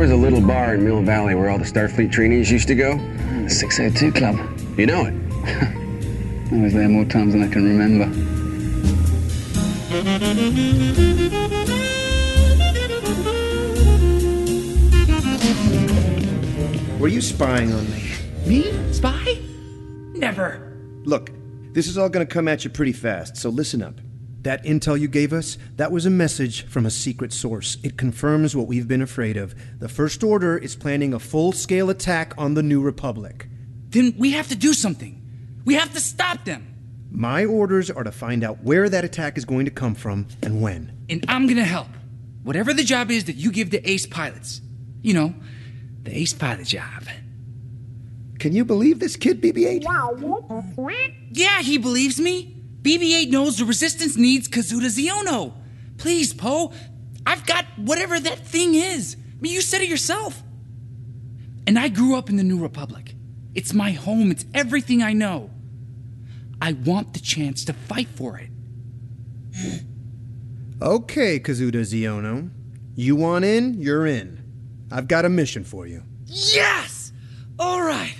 Was a little bar in Mill Valley where all the Starfleet trainees used to go. The 602 Club. You know it. I was there more times than I can remember. Were you spying on me? Me? Spy? Never. Look, this is all gonna come at you pretty fast, so listen up. That intel you gave us, that was a message from a secret source. It confirms what we've been afraid of. The First Order is planning a full scale attack on the New Republic. Then we have to do something. We have to stop them. My orders are to find out where that attack is going to come from and when. And I'm gonna help. Whatever the job is that you give the ace pilots. You know, the ace pilot job. Can you believe this kid, BB 8? Yeah, he believes me. BB 8 knows the resistance needs Kazuda Ziono. Please, Poe. I've got whatever that thing is. I mean, you said it yourself. And I grew up in the New Republic. It's my home, it's everything I know. I want the chance to fight for it. Okay, Kazuda Ziono. You want in, you're in. I've got a mission for you. Yes! All right.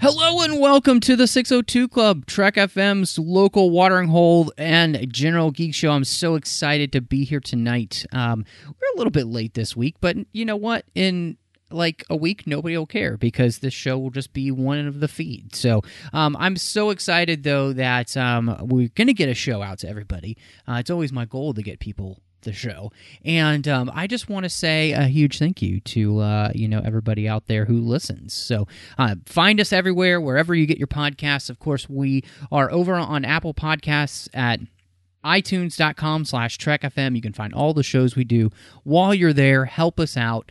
Hello and welcome to the 602 Club, Trek FM's local watering hole and general geek show. I'm so excited to be here tonight. Um, we're a little bit late this week, but you know what? In like a week, nobody will care because this show will just be one of the feeds. So um, I'm so excited though that um, we're going to get a show out to everybody. Uh, it's always my goal to get people the show. And um, I just want to say a huge thank you to uh, you know everybody out there who listens. So uh, find us everywhere, wherever you get your podcasts. Of course, we are over on Apple Podcasts at itunes.com slash trekfm you can find all the shows we do. While you're there help us out.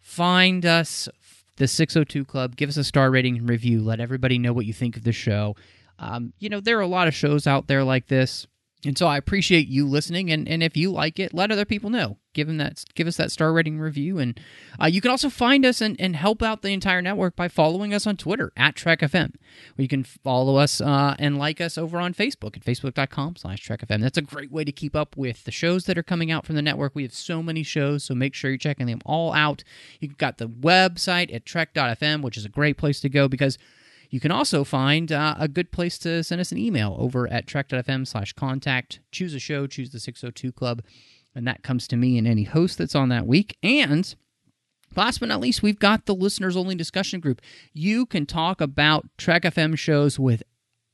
Find us the 602 club. Give us a star rating and review. Let everybody know what you think of the show. Um, you know there are a lot of shows out there like this and so I appreciate you listening, and, and if you like it, let other people know. Give them that, give us that star rating review, and uh, you can also find us and, and help out the entire network by following us on Twitter at TrekFM. Or you can follow us uh, and like us over on Facebook at facebook.com/slash TrekFM. That's a great way to keep up with the shows that are coming out from the network. We have so many shows, so make sure you're checking them all out. You've got the website at Trek.fm, which is a great place to go because you can also find uh, a good place to send us an email over at trek.fm slash contact. Choose a show, choose the 602 Club, and that comes to me and any host that's on that week. And last but not least, we've got the listeners only discussion group. You can talk about Trek FM shows with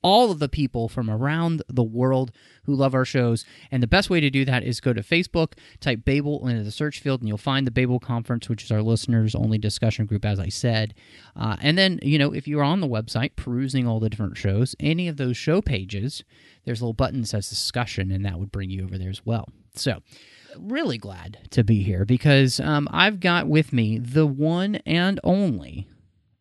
all of the people from around the world who love our shows. And the best way to do that is go to Facebook, type Babel into the search field, and you'll find the Babel Conference, which is our listeners only discussion group, as I said. Uh, and then, you know, if you're on the website perusing all the different shows, any of those show pages, there's a little button that says discussion, and that would bring you over there as well. So, really glad to be here because um, I've got with me the one and only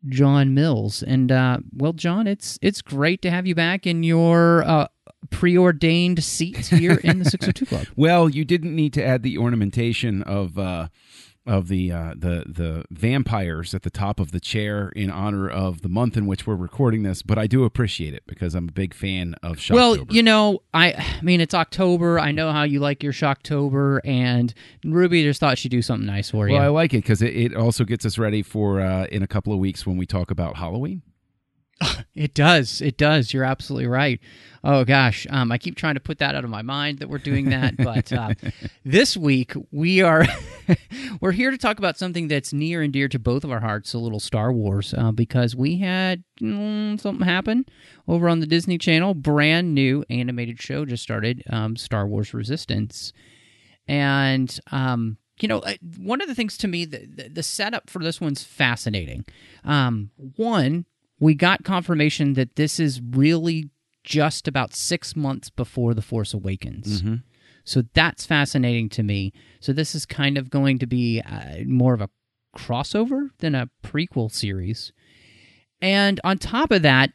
John Mills. And uh, well, John, it's it's great to have you back in your uh, preordained seat here in the 602 Club. Well, you didn't need to add the ornamentation of uh, of the uh, the the vampires at the top of the chair in honor of the month in which we're recording this, but I do appreciate it because I'm a big fan of Shocktober. Well, you know, I, I mean, it's October. I know how you like your Shocktober, and Ruby just thought she'd do something nice for you. well, I like it because it, it also gets us ready for uh, in a couple of weeks when we talk about Halloween. It does. It does. You're absolutely right. Oh gosh, um, I keep trying to put that out of my mind that we're doing that, but uh, this week we are we're here to talk about something that's near and dear to both of our hearts, a little Star Wars, uh, because we had mm, something happen over on the Disney Channel. Brand new animated show just started, um, Star Wars Resistance, and um, you know, uh, one of the things to me, the, the, the setup for this one's fascinating. Um, one, we got confirmation that this is really just about six months before The Force Awakens. So that's fascinating to me. So this is kind of going to be uh, more of a crossover than a prequel series. And on top of that,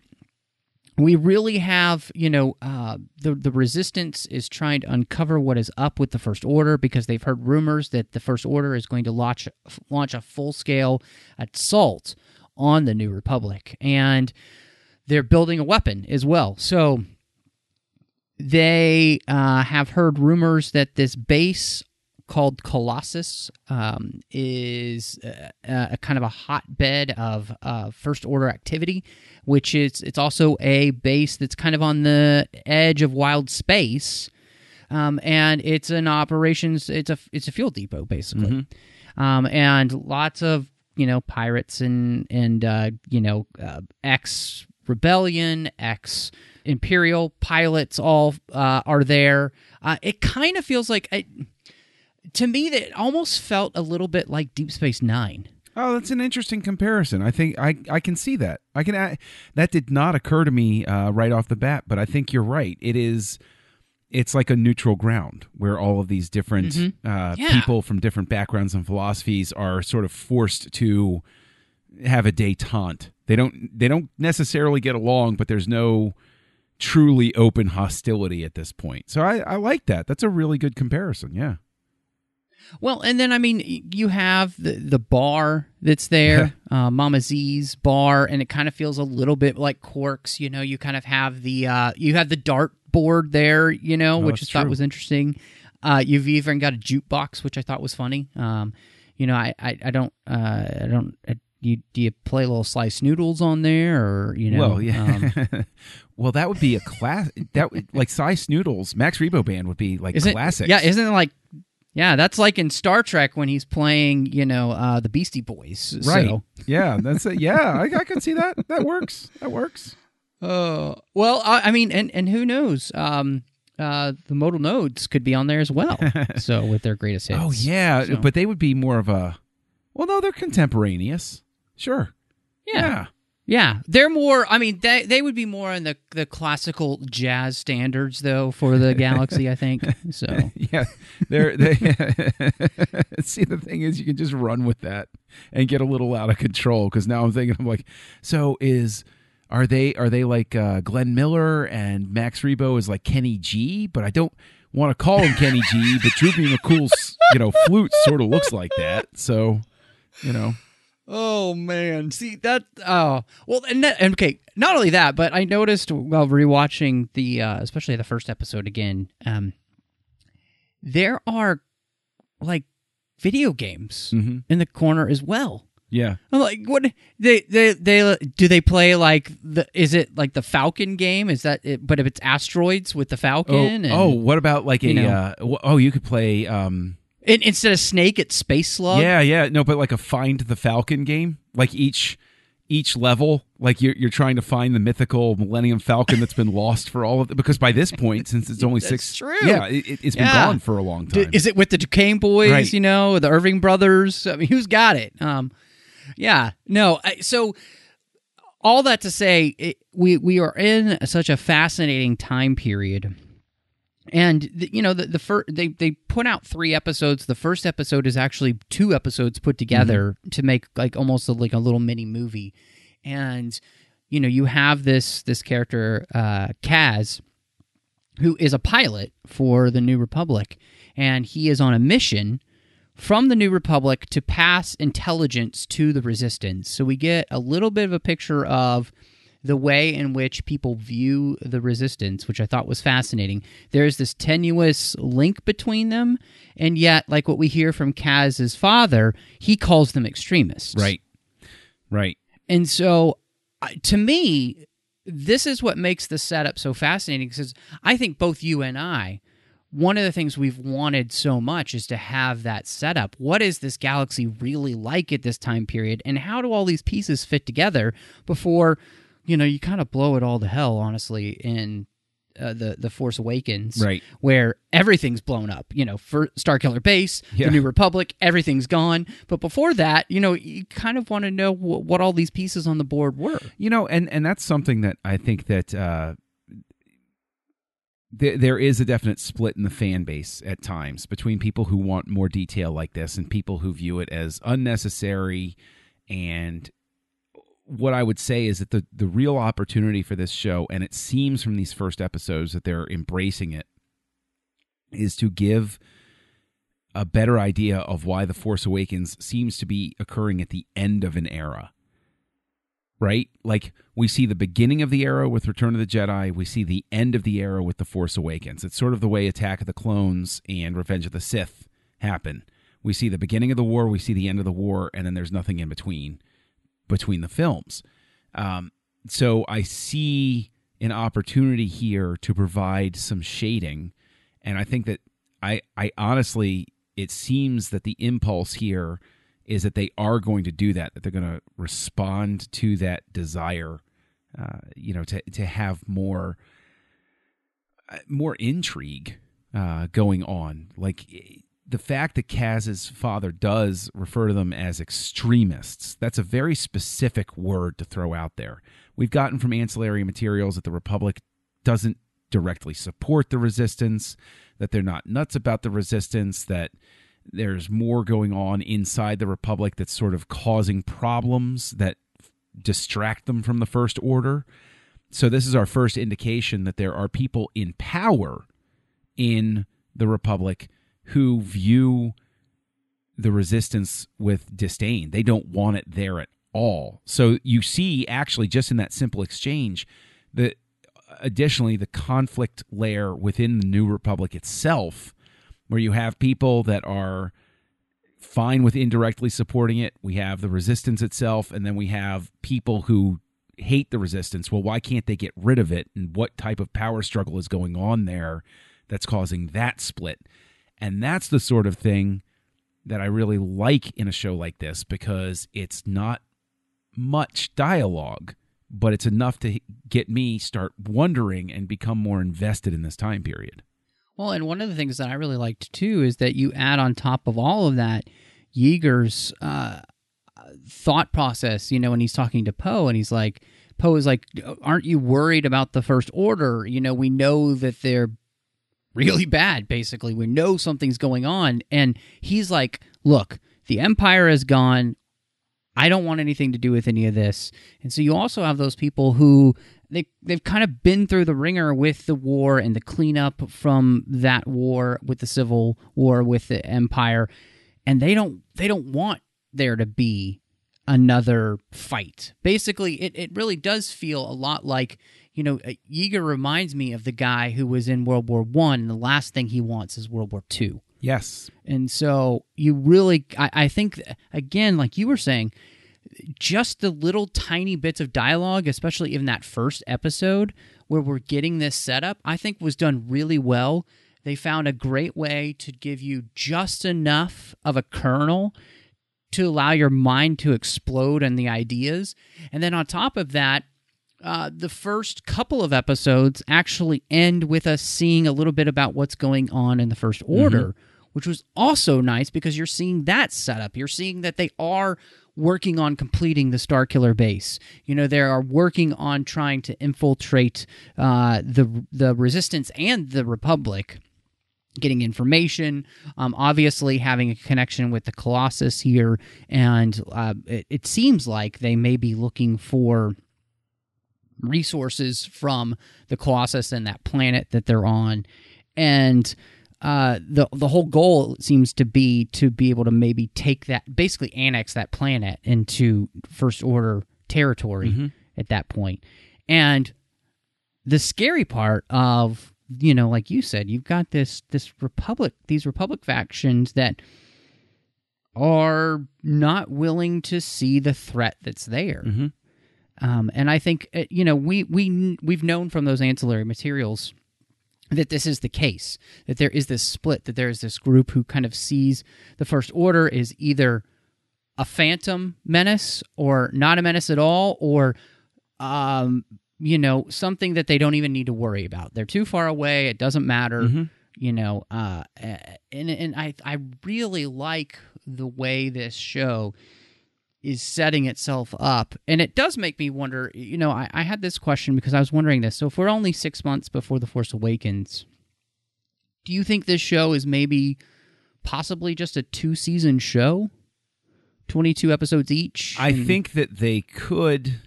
we really have, you know, uh, the the resistance is trying to uncover what is up with the First Order because they've heard rumors that the First Order is going to launch launch a full scale assault on the New Republic, and they're building a weapon as well. So they uh, have heard rumors that this base called Colossus um, is a, a, kind of a hotbed of uh, first order activity, which is it's also a base that's kind of on the edge of wild space, um, and it's an operations. It's a it's a fuel depot basically, um, and lots of you know pirates and and uh, you know uh, ex rebellion, ex imperial pilots all uh, are there. Uh, it kind of feels like. I, to me that it almost felt a little bit like Deep Space Nine. Oh, that's an interesting comparison. I think I I can see that. I can I, that did not occur to me uh, right off the bat, but I think you're right. It is. It's like a neutral ground where all of these different Mm-hmm. uh, Yeah. people from different backgrounds and philosophies are sort of forced to have a détente. They don't they don't necessarily get along, but there's no truly open hostility at this point. So I, I like that. That's a really good comparison. Yeah. Well, and then I mean, you have the the bar that's there, uh, Mama Z's bar, and it kind of feels a little bit like Quarks. You know, you kind of have the uh, you have the dart board there, you know, which I thought true. was interesting. Uh, you've even got a jukebox, which I thought was funny. Um, you know, I I, I don't uh, I don't. I, you, do you play little Sy Snootles on there, or you know? well, yeah. um, well, that would be a class. That would like Sy Snootles. Max Rebo Band would be like Isn't classics. yeah? Isn't it like yeah? That's like in Star Trek when he's playing you know uh, the Beastie Boys. right. So. Yeah, that's it. Yeah, I, I can see that. That works. That works. Uh, well, I, I mean, and and who knows? Um, uh, the Modal Nodes could be on there as well. so with their greatest hits. Oh yeah, So- but they would be more of a. Well, no, they're contemporaneous. Sure. yeah, yeah. They're more. I mean, they they would be more in the the classical jazz standards though for the galaxy. I think so. Yeah, they're they. See, the thing is, you can just run with that and get a little out of control. Because now I'm thinking, I'm like, so is are they are they like uh, Glenn Miller and Max Rebo is like Kenny G? But I don't want to call him Kenny G. But Droopy McCool, you know, flute sort of looks like that. So, you know, Oh man, see that? Oh well, and, that, and okay. Not only that, but I noticed while rewatching the, uh, especially the first episode again, um, there are like video games Mhm. in the corner as well. Yeah. I'm like, what? They they they do they play like the? Is it like the Falcon game? Is that it? But if it's asteroids with the Oh, Falcon, and, oh, what about like a? you know. uh, oh, you could play. um instead of Snake, it's Space Slug. Yeah, yeah, no, but like a find the Falcon game, like each each level, like you're you're trying to find the mythical Millennium Falcon that's been lost for all of the, because by this point, since it's only six, true. yeah, it, it- it's been gone for a long D- time. Is it with the Ducain boys? Right. You know, the Irving brothers. I mean, who's got it? Um, yeah, no. I, so all that to say, it, we we are in such a fascinating time period. And the, you know the the first they they put out three episodes. The first episode is actually two episodes put together to make like almost a, like a little mini movie. And you know you have this this character uh, Kaz, who is a pilot for the New Republic, and he is on a mission from the New Republic to pass intelligence to the Resistance. So we get a little bit of a picture of the way in which people view the Resistance, which I thought was fascinating. There's this tenuous link between them, and yet, like what we hear from Kaz's father, he calls them extremists. right, right. And so, to me, this is what makes the setup so fascinating because I think both you and I, one of the things we've wanted so much is to have that setup. What is this galaxy really like at this time period? And how do all these pieces fit together before, you know, you kind of blow it all to hell, honestly, in. Uh, the the Force Awakens, Right. Where everything's blown up, you know, for Starkiller Base, Yeah. the New Republic, everything's gone. But before that, you know, you kind of want to know wh- what all these pieces on the board were. You know, and and that's something that I think that uh, there, there is a definite split in the fan base at times between people who want more detail like this and people who view it as unnecessary. And what I would say is that the, the real opportunity for this show, and it seems from these first episodes that they're embracing it, is to give a better idea of why The Force Awakens seems to be occurring at the end of an era right? Like we see the beginning of the era with Return of the Jedi, we see the end of the era with The Force Awakens. It's sort of the way Attack of the Clones and Revenge of the Sith happen. We see the beginning of the war, we see the end of the war, and then there's nothing in between between the films. Um, so I see an opportunity here to provide some shading, and I think that I I honestly it seems that the impulse here is that they are going to do that, that they're going to respond to that desire, uh, you know, to to have more uh, more intrigue uh, going on. Like the fact that Kaz's father does refer to them as extremists, that's a very specific word to throw out there. We've gotten from ancillary materials that the Republic doesn't directly support the resistance, that they're not nuts about the resistance, that there's more going on inside the Republic that's sort of causing problems that distract them from the First Order. So, this is our first indication that there are people in power in the Republic who view the resistance with disdain. They don't want it there at all. So, you see, actually, just in that simple exchange, that additionally, the conflict layer within the New Republic itself where you have people that are fine with indirectly supporting it. We have the resistance itself, and then we have people who hate the resistance. Well, why can't they get rid of it? And what type of power struggle is going on there that's causing that split? And that's the sort of thing that I really like in a show like this because it's not much dialogue, but it's enough to get me start wondering and become more invested in this time period. Well, and one of the things that I really liked too is that you add on top of all of that Yeager's uh, thought process. You know, when he's talking to Poe, and he's like, Poe is like, "Aren't you worried about the First Order? You know, we know that they're really bad. Basically, we know something's going on." And he's like, "Look, the Empire is gone. I don't want anything to do with any of this." And so you also have those people who they they've kind of been through the ringer with the war and the cleanup from that war with the civil war with the empire. And they don't they don't want there to be another fight. Basically it, it really does feel a lot like you know Yeager reminds me of the guy who was in world war one. And the last thing he wants is world war two. Yes. And so you really I, I think again like you were saying just the little tiny bits of dialogue, especially in that first episode where we're getting this setup, I think was done really well. They found a great way to give you just enough of a kernel to allow your mind to explode and the ideas. And then on top of that, uh, the first couple of episodes actually end with us seeing a little bit about what's going on in the First Order, mm-hmm. which was also nice because you're seeing that setup. You're seeing that they are working on completing the Starkiller base. You know, they are working on trying to infiltrate uh, the the Resistance and the Republic. Getting information, um, obviously having a connection with the Colossus here, and uh, it, it seems like they may be looking for resources from the Colossus and that planet that they're on. And uh, the the whole goal seems to be to be able to maybe take that, basically annex that planet into First Order territory mm-hmm. at that point. And the scary part of you know, like you said, you've got this this republic, these republic factions that are not willing to see the threat that's there. Mm-hmm. Um, and I think uh, you know we we we've known from those ancillary materials that this is the case, that there is this split, that there is this group who kind of sees the First Order is either a phantom menace or not a menace at all, or, um, you know, something that they don't even need to worry about. They're too far away. It doesn't matter. Mm-hmm. You know, uh, and and I I really like the way this show is setting itself up. And it does make me wonder, you know, I, I had this question because I was wondering this. So if we're only six months before The Force Awakens, do you think this show is maybe possibly just a two season show? 22 episodes each? I And- think that they could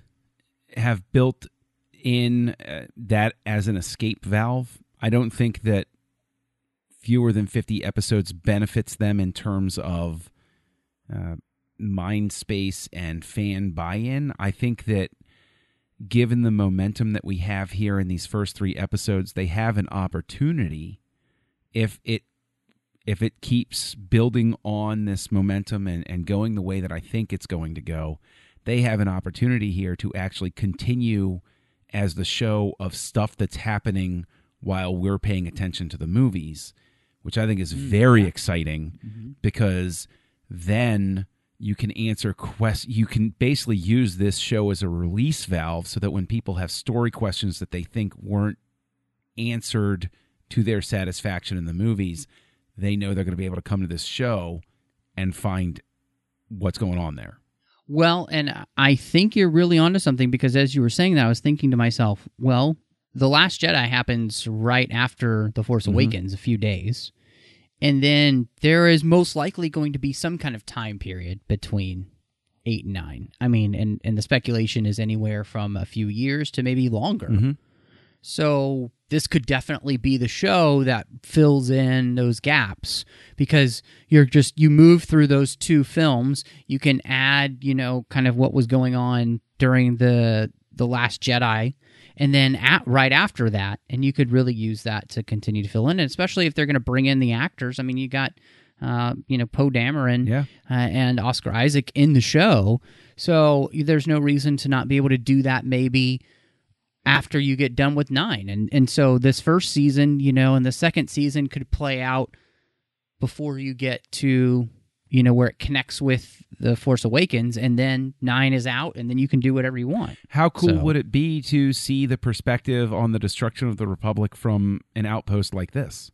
have built in uh, that as an escape valve. I don't think that fewer than 50 episodes benefits them in terms of uh, mind space and fan buy in. I think that given the momentum that we have here in these first three episodes, they have an opportunity if it if it keeps building on this momentum and, and going the way that I think it's going to go, they have an opportunity here to actually continue as the show of stuff that's happening while we're paying attention to the movies, which I think is mm, very exciting mm-hmm. because then you can answer quest you can basically use this show as a release valve so that when people have story questions that they think weren't answered to their satisfaction in the movies, they know they're going to be able to come to this show and find what's going on there. Well, and I think you're really onto something because as you were saying that, I was thinking to myself, well, The Last Jedi happens right after The Force mm-hmm. Awakens, a few days. And then there is most likely going to be some kind of time period between eight and nine. I mean, and, and the speculation is anywhere from a few years to maybe longer. Mm-hmm. So this could definitely be the show that fills in those gaps because you're just you move through those two films. You can add, you know, kind of what was going on during the the Last Jedi, and then at right after that, and you could really use that to continue to fill in, and especially if they're going to bring in the actors. I mean, you got. Uh, you know, Poe Dameron Yeah. uh, and Oscar Isaac in the show, so there's no reason to not be able to do that. Maybe after you get done with nine. And and so this first season, you know, and the second season could play out before you get to you know where it connects with the Force Awakens, and then nine is out, and then you can do whatever you want. How cool So- would it be to see the perspective on the destruction of the Republic from an outpost like this?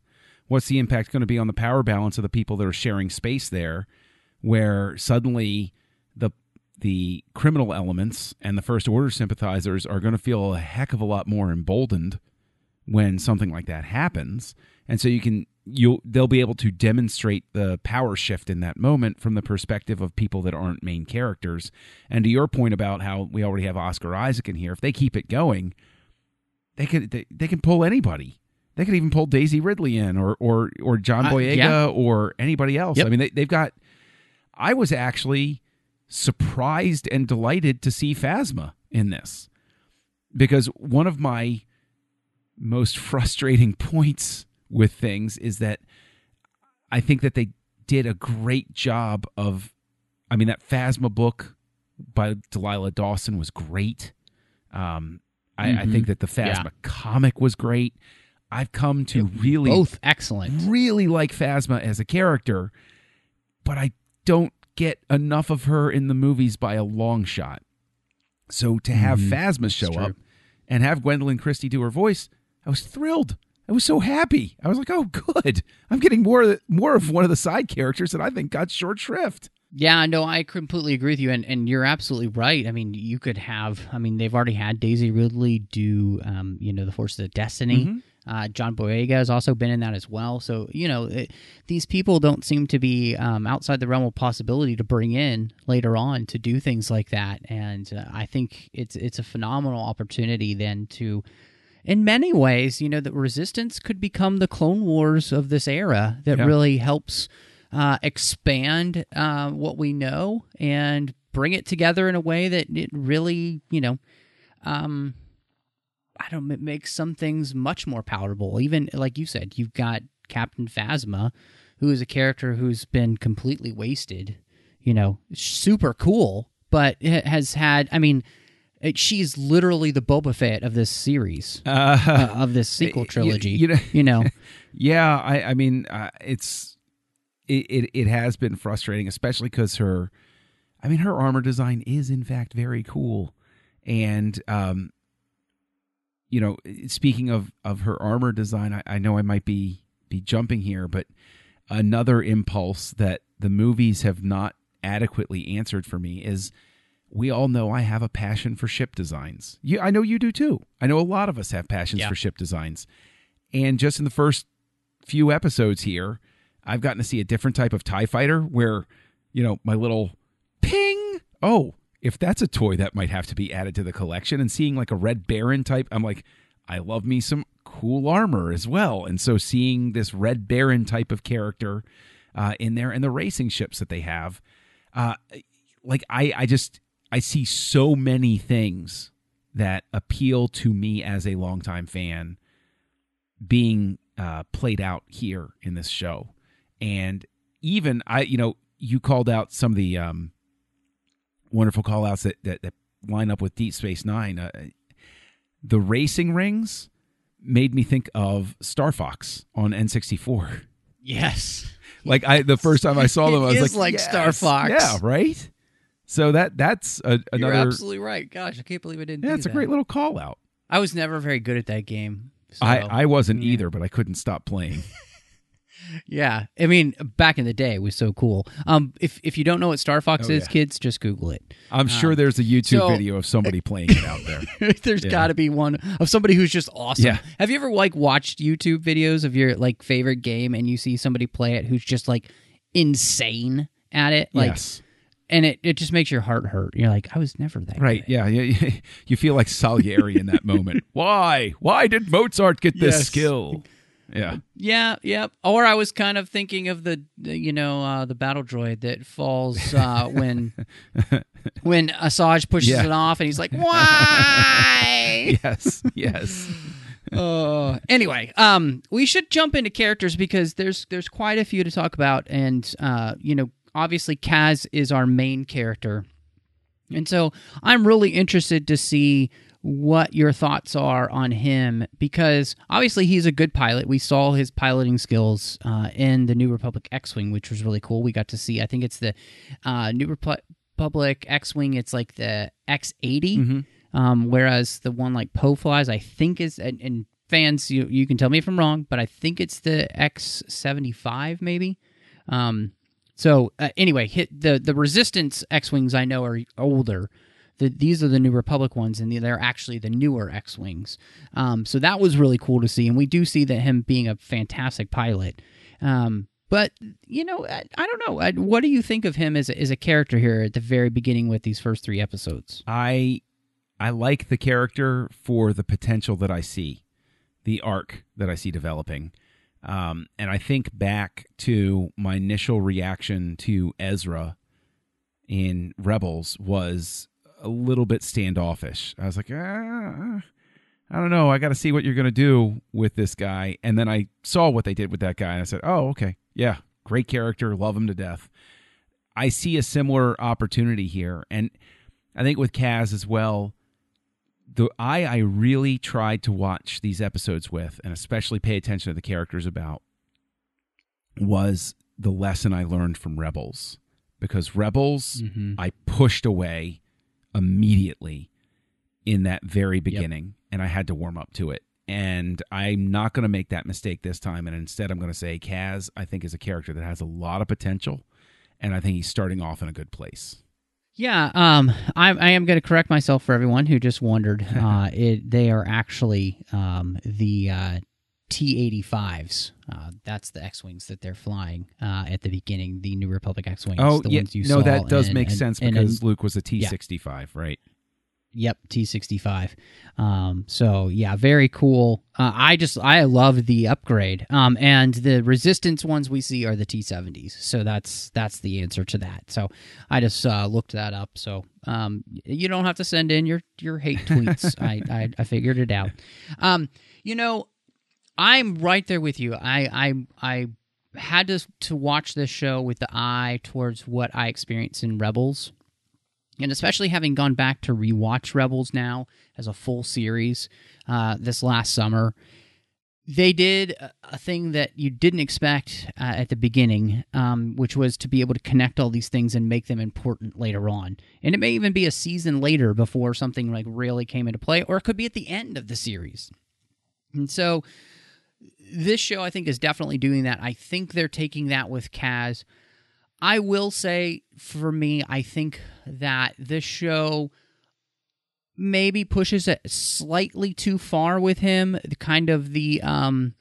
What's the impact going to be on the power balance of the people that are sharing space there, where suddenly the the criminal elements and the First Order sympathizers are going to feel a heck of a lot more emboldened when something like that happens, and so you can you'll they'll be able to demonstrate the power shift in that moment from the perspective of people that aren't main characters. And to your point about how we already have Oscar Isaac in here, if they keep it going, they could they, they can pull anybody. They could even pull Daisy Ridley in, or or or John Uh, Boyega, yeah. or anybody else. Yep. I mean, they, they've got. I was actually surprised and delighted to see Phasma in this because one of my most frustrating points with things is that I think that they did a great job of. I mean, that Phasma book by Delilah Dawson was great. Um, I, I think that the Phasma Yeah. comic was great. I've come to really Both excellent. really like Phasma as a character, but I don't get enough of her in the movies by a long shot. So to have Phasma show Mm-hmm. up and have Gwendoline Christie do her voice, I was thrilled. I was so happy. I was like, "Oh, good! I'm getting more of more of one of the side characters that I think got short shrift." Yeah, no, I completely agree with you, and, and you're absolutely right. I mean, you could have. I mean, they've already had Daisy Ridley do, um, you know, the Forces of Destiny. Uh, John Boyega has also been in that as well. So you know, it, these people don't seem to be um, outside the realm of possibility to bring in later on to do things like that. And uh, I think it's it's a phenomenal opportunity then to. In many ways, you know, that resistance could become the Clone Wars of this era that Yeah. really helps uh, expand uh, what we know and bring it together in a way that it really, you know, um, I don't it makes some things much more palatable. Even like you said, you've got Captain Phasma, who is a character who's been completely wasted. You know, super cool, but it has had. I mean, it, she's literally the Boba Fett of this series, uh, of this sequel you- trilogy. you know- you know Yeah, I, I mean, uh, it's it, it it has been frustrating, especially because her, I mean, her armor design is in fact very cool, and um, you know, speaking of of her armor design, I, I know I might be be jumping here, but another impulse that the movies have not adequately answered for me is we all know I have a passion for ship designs. You, I know you do too. I know a lot of us have passions Yeah. for ship designs. And just in the first few episodes here, I've gotten to see a different type of TIE fighter where, you know, my little ping. Oh, if that's a toy that might have to be added to the collection and seeing like a Red Baron type, I'm like, I love me some cool armor as well. And so seeing this Red Baron type of character uh, in there and the racing ships that they have, uh, like I, I just I see so many things that appeal to me as a longtime fan being uh, played out here in this show, and even I, you know, you called out some of the um, wonderful call outs that, that that line up with Deep Space Nine. Uh, the racing rings made me think of Star Fox on N64. Yes. Like I, the first time I saw them, I was like, like Star Fox. Yeah, right. So that that's a, You're another. absolutely right. Gosh, I can't believe I didn't. yeah, it's a great little call out. I was never very good at that game. so- I I wasn't either, but I couldn't stop playing. yeah, I mean, back in the day, it was so cool. Um, if if you don't know what Star Fox Oh, is, yeah. kids, just Google it. I'm sure there's a YouTube so- video of somebody playing it out there. There's Yeah. got to be one of somebody who's just awesome. Yeah. Have you ever like watched YouTube videos of your like favorite game and you see somebody play it who's just like insane at it? Like, yes. And it, it just makes your heart hurt. You're like, I was never that Right. good. Yeah. Yeah. You feel like Salieri in that moment. Why? Why did Mozart get this Yes. skill? Yeah. Yeah, yeah. Or I was kind of thinking of the, the, you know, uh, the battle droid that falls uh, when when Asajj pushes Yeah. it off, and he's like, "Why?" Yes. Yes. uh, anyway, um, we should jump into characters because there's there's quite a few to talk about, and uh, you know, obviously Kaz is our main character, and so I'm really interested to see what your thoughts are on him because obviously he's a good pilot. We saw his piloting skills uh, in the New Republic X-wing, which was really cool. We got to see. I think it's the uh, New Republic X-wing. It's like the X80, um, whereas the one like Poe flies, I think is and, and fans, you you can tell me if I'm wrong, but I think it's the X75 maybe. Um, so uh, anyway, hit the the Resistance X-wings I know are older. The, these are the New Republic ones, and they're actually the newer X-wings. Um, so that was really cool to see, and we do see that him being a fantastic pilot. Um, but you know, I, I don't know. I, what do you think of him as a, as a character here at the very beginning with these first three episodes? I I like the character for the potential that I see, the arc that I see developing. Um, and I think back to my initial reaction to Ezra in Rebels was a little bit standoffish. I was like, ah, I don't know. I got to see what you're going to do with this guy. And then I saw what they did with that guy, and I said, oh, okay, yeah, great character, love him to death. I see a similar opportunity here, and I think with Kaz as well. The I I really tried to watch these episodes with, and especially pay attention to the characters about, was the lesson I learned from Rebels, because Rebels mm-hmm. I pushed away immediately in that very beginning, and I had to warm up to it. And I'm not going to make that mistake this time. And instead, I'm going to say Kaz, I think, is a character that has a lot of potential. And I think he's starting off in a good place. Yeah, um, I, I am going to correct myself for everyone who just wondered. Uh, it, they are actually um, the uh, T-85s. Uh, that's the X-wings that they're flying uh, at the beginning. The New Republic X-wings. Oh, the yeah. ones you no, that does in- make in- sense in- because Luke was a yeah. T65, right? Yep, T sixty five. Um, so yeah, very cool. Uh, I just I love the upgrade. Um, and the resistance ones we see are the T seventies. So that's that's the answer to that. So I just uh, looked that up. So um, you don't have to send in your your hate tweets. I, I I figured it out. Um, you know, I'm right there with you. I I I had to to watch this show with the eye towards what I experienced in Rebels and especially having gone back to rewatch Rebels now as a full series uh, this last summer, they did a- thing that you didn't expect uh, at the beginning, um, which was to be able to connect all these things and make them important later on. And it may even be a season later before something like really came into play, or it could be at the end of the series. And so this show, I think, is definitely doing that. I think they're taking that with Kaz. I will say for me, I think that this show maybe pushes it slightly too far with him. The kind of the um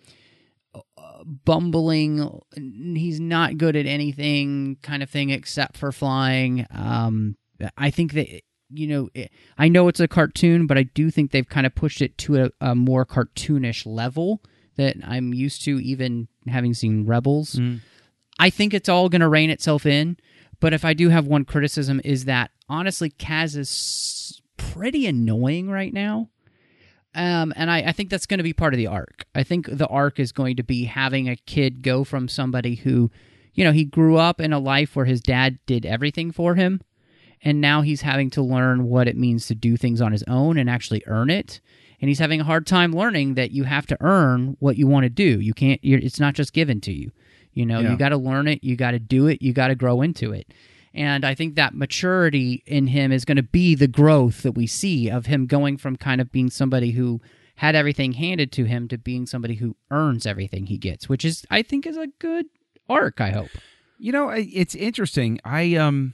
bumbling he's not good at anything kind of thing except for flying um i think that you know i know it's a cartoon but i do think they've kind of pushed it to a, a more cartoonish level that i'm used to even having seen rebels i think it's all going to rein itself in but if i do have one criticism is that honestly kaz is pretty annoying right now um, and I, I think that's going to be part of the arc. I think the arc is going to be having a kid go from somebody who, you know, he grew up in a life where his dad did everything for him, and now he's having to learn what it means to do things on his own and actually earn it. And he's having a hard time learning that you have to earn what you want to do. You can't. It's not just given to you. You know, Yeah. you got to learn it. You got to do it. You got to grow into it. And I think that maturity in him is going to be the growth that we see of him going from kind of being somebody who had everything handed to him to being somebody who earns everything he gets, which is, I think, is a good arc. I hope. You know, it's interesting. I um,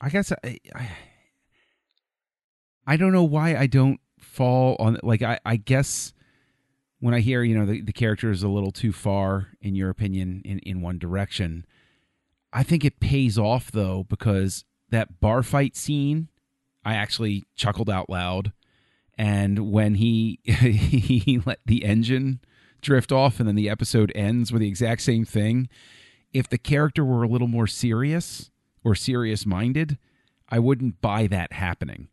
I guess I, I, I don't know why I don't fall on like I, I guess when I hear you know the, the character is a little too far in your opinion in in one direction, I think it pays off though because that bar fight scene, I actually chuckled out loud, and when he he let the engine drift off and then the episode ends with the exact same thing if the character were a little more serious or serious minded, I wouldn't buy that happening.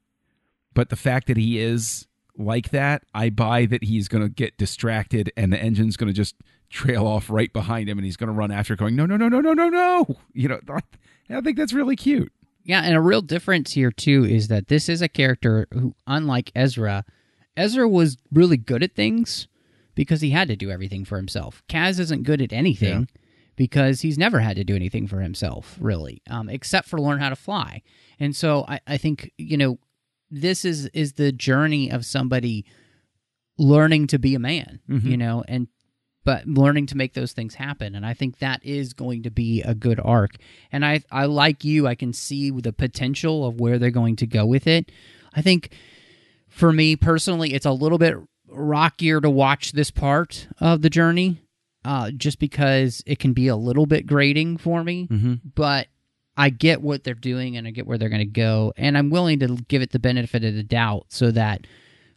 But the fact that he is like that, I buy that he's going to get distracted and the engine's going to just trail off right behind him and he's going to run after going, no, no, no, no, no, no, no. You know, I think that's really cute. Yeah, and a real difference here too is that this is a character who, unlike Ezra, Ezra was really good at things because he had to do everything for himself. Kaz isn't good at anything because he's never had to do anything for himself, really, um, except for learn how to fly. And so I, I think you know this is is the journey of somebody learning to be a man, you know, and but learning to make those things happen. And i think that is going to be a good arc. And i i like you i can see the potential of where they're going to go with it. I think for me personally it's a little bit rockier to watch this part of the journey uh, just because it can be a little bit grating for me. But i get what they're doing and i get where they're going to go and i'm willing to give it the benefit of the doubt so that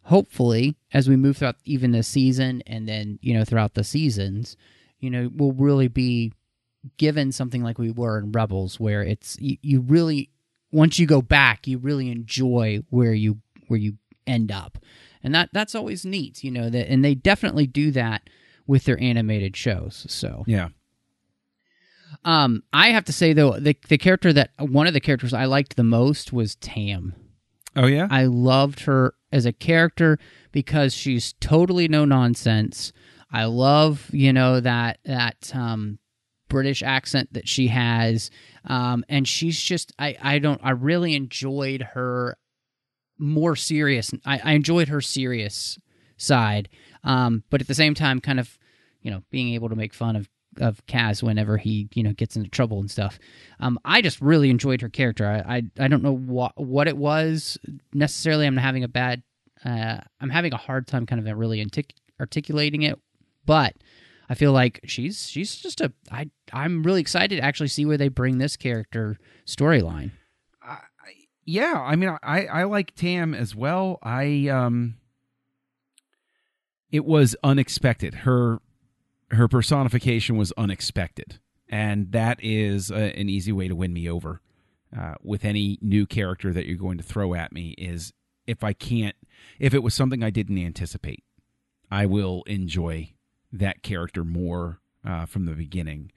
hopefully as we move throughout even the season and then you know throughout the seasons you know we'll really be given something like we were in rebels where it's you, you really once you go back you really enjoy where you where you end up and that that's always neat you know that and they definitely do that with their animated shows so Yeah. Um i have to say though the the character that one of the characters i liked the most was tam Oh, yeah? I loved her as a character because she's totally no nonsense. I love, you know, that that um British accent that she has. Um and she's just I I don't I really enjoyed her more serious I, I enjoyed her serious side. Um but at the same time kind of, you know, being able to make fun of of Kaz whenever he you know gets into trouble and stuff. Um, I just really enjoyed her character. I I, I don't know what what it was necessarily. I'm having a bad. Uh, I'm having a hard time kind of really antic- articulating it, but I feel like she's she's just a. I I'm really excited to actually see where they bring this character storyline. yeah i mean i i like tam as well i um it was unexpected her her personification was unexpected. And that is a, an easy way to win me over uh, with any new character that you're going to throw at me is if i can't if it was something i didn't anticipate i will enjoy that character more uh, from the beginning.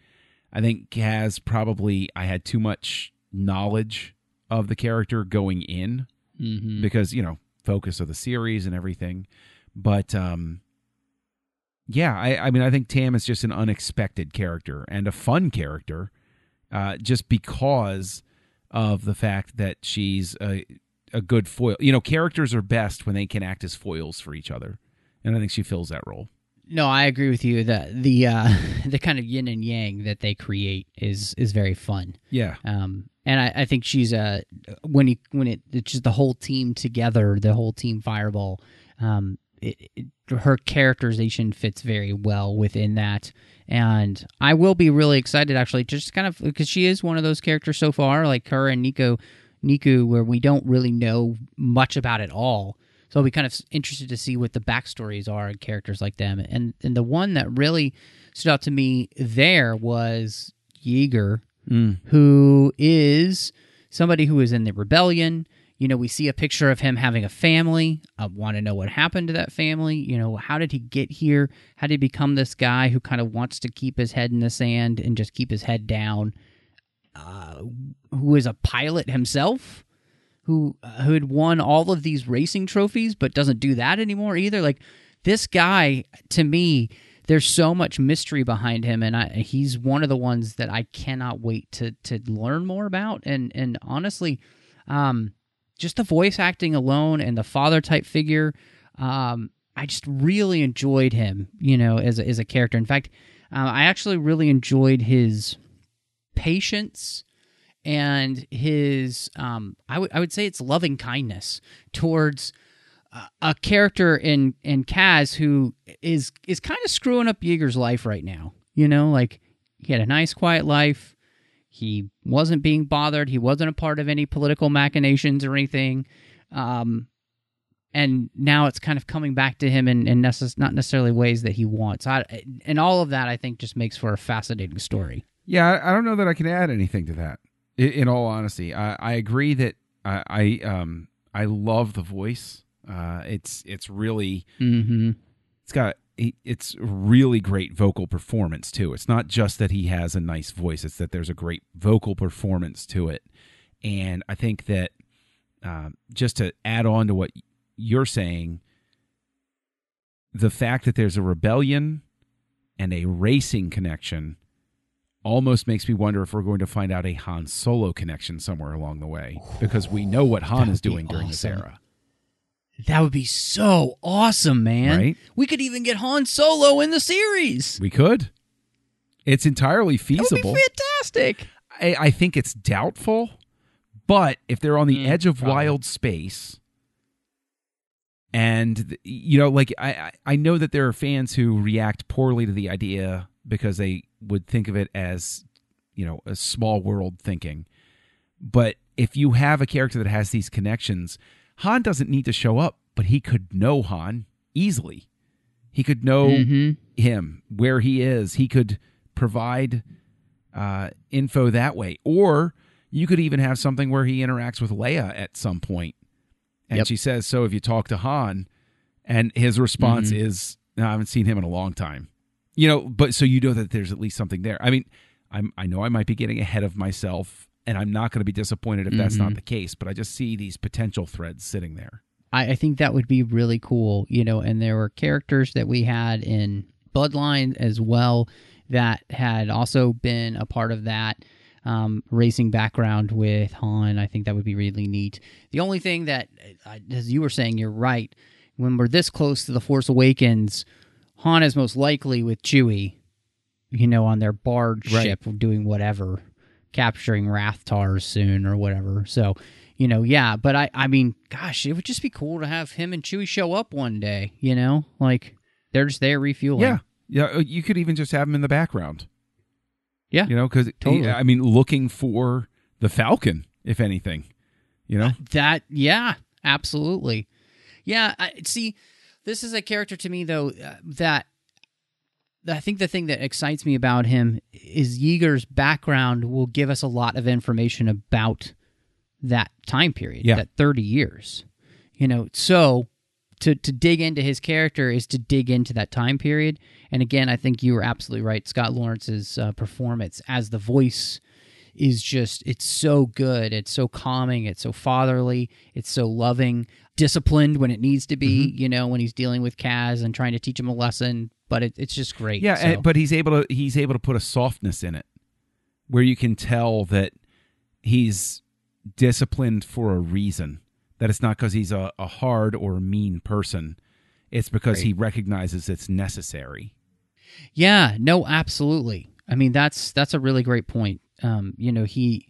I think kaz probably i had too much knowledge of the character going in Mm-hmm. because you know focus of the series and everything. But um yeah i i mean i think tam is just an unexpected character and a fun character uh just because of the fact that she's a a good foil you know characters are best when they can act as foils for each other and i think she fills that role No, I agree with you. that the uh, the kind of yin and yang that they create is is very fun. Yeah. Um, and I, I think she's a when he when it it's just the whole team together, the whole team Fireball. Um, it, it, her characterization fits very well within that, and I will be really excited actually, just kind of because she is one of those characters so far, like her and Nico, Neeku, where we don't really know much about it all. So I'll be kind of interested to see what the backstories are and characters like them. And and the one that really stood out to me there was Yeager, hmm. who is somebody who is in the rebellion. You know, we see a picture of him having a family. I want to know what happened to that family. You know, how did he get here? How did he become this guy who kind of wants to keep his head in the sand and just keep his head down? Uh, who is a pilot himself? who uh, who had won all of these racing trophies but doesn't do that anymore either like this guy to me there's so much mystery behind him and I, he's one of the ones that I cannot wait to to learn more about and and honestly um just the voice acting alone and the father type figure um I just really enjoyed him you know as a, as a character in fact uh, I actually really enjoyed his patience and his um I would I would say it's loving kindness towards uh, a character in in Kaz who is is kind of screwing up Yeager's life right now. You know, like he had a nice quiet life. He wasn't being bothered. He wasn't a part of any political machinations or anything. Um and now it's kind of coming back to him in, in necess- not necessarily ways that he wants. I, and all of that, I think, just makes for a fascinating story. Yeah, I, I don't know that I can add anything to that. In, in all honesty, I, I agree that I, I um I love the voice. Uh, it's it's really Mm-hmm. it's got it- it's really great vocal performance too. It's not just that he has a nice voice; it's that there's a great vocal performance to it. And I think that um, just to add on to what you're saying, the fact that there's a rebellion and a racing connection almost makes me wonder if we're going to find out a Han Solo connection somewhere along the way because we know what Han is doing during this era. That would be so awesome, man. Right? We could even get Han Solo in the series. We could. It's entirely That would feasible. be fantastic. I, I think it's doubtful, but if they're on the Mm, edge of probably. wild space, and you know, like I I know that there are fans who react poorly to the idea because they would think of it as you know a small world thinking, but if you have a character that has these connections, Han doesn't need to show up, but he could know Han easily. He could know Mhm. him where he is. He could provide uh, info that way, or you could even have something where he interacts with Leia at some point, and Yep. she says, "So if you talk to Han," and his response Mhm. is, no, "I haven't seen him in a long time," you know. But so you know that there's at least something there. I mean, I'm I know I might be getting ahead of myself, and I'm not going to be disappointed if that's not Mhm. the case. But I just see these potential threads sitting there. I, I think that would be really cool, you know. And there were characters that we had in Bloodline as well that had also been a part of that um, racing background with Han. I think that would be really neat. The only thing that, as you were saying, you're right. When we're this close to the Force Awakens, Han is most likely with Chewie, you know, on their barge Right. ship doing whatever, capturing Rathtars soon or whatever. So, you know, yeah. But I, I mean, gosh, it would just be cool to have him and Chewie show up one day. You know, like they're just there refueling. Yeah, yeah. uh, You could even just have him in the background. Yeah. you know, because Totally. I mean, looking for the Falcon, if anything, you know. That yeah, absolutely. Yeah, I see this is a character to me though uh, that I think the thing that excites me about him is Yeager's background will give us a lot of information about that time period, Yeah. that 30 years. You know, so to to dig into his character is to dig into that time period. And again, I think you were absolutely right. Scott Lawrence's uh, performance as the voice is just it's so good. It's so calming. It's so fatherly. It's so loving. Disciplined when it needs to be. Mm-hmm. You know, when he's dealing with Kaz and trying to teach him a lesson. But it, it's just great. Yeah, So- and- but he's able to he's able to put a softness in it, where you can tell that he's disciplined for a reason. That it's not because he's a, a hard or mean person. It's because Right. he recognizes it's necessary. Yeah, no, absolutely. I mean, that's that's a really great point. Um, you know, he,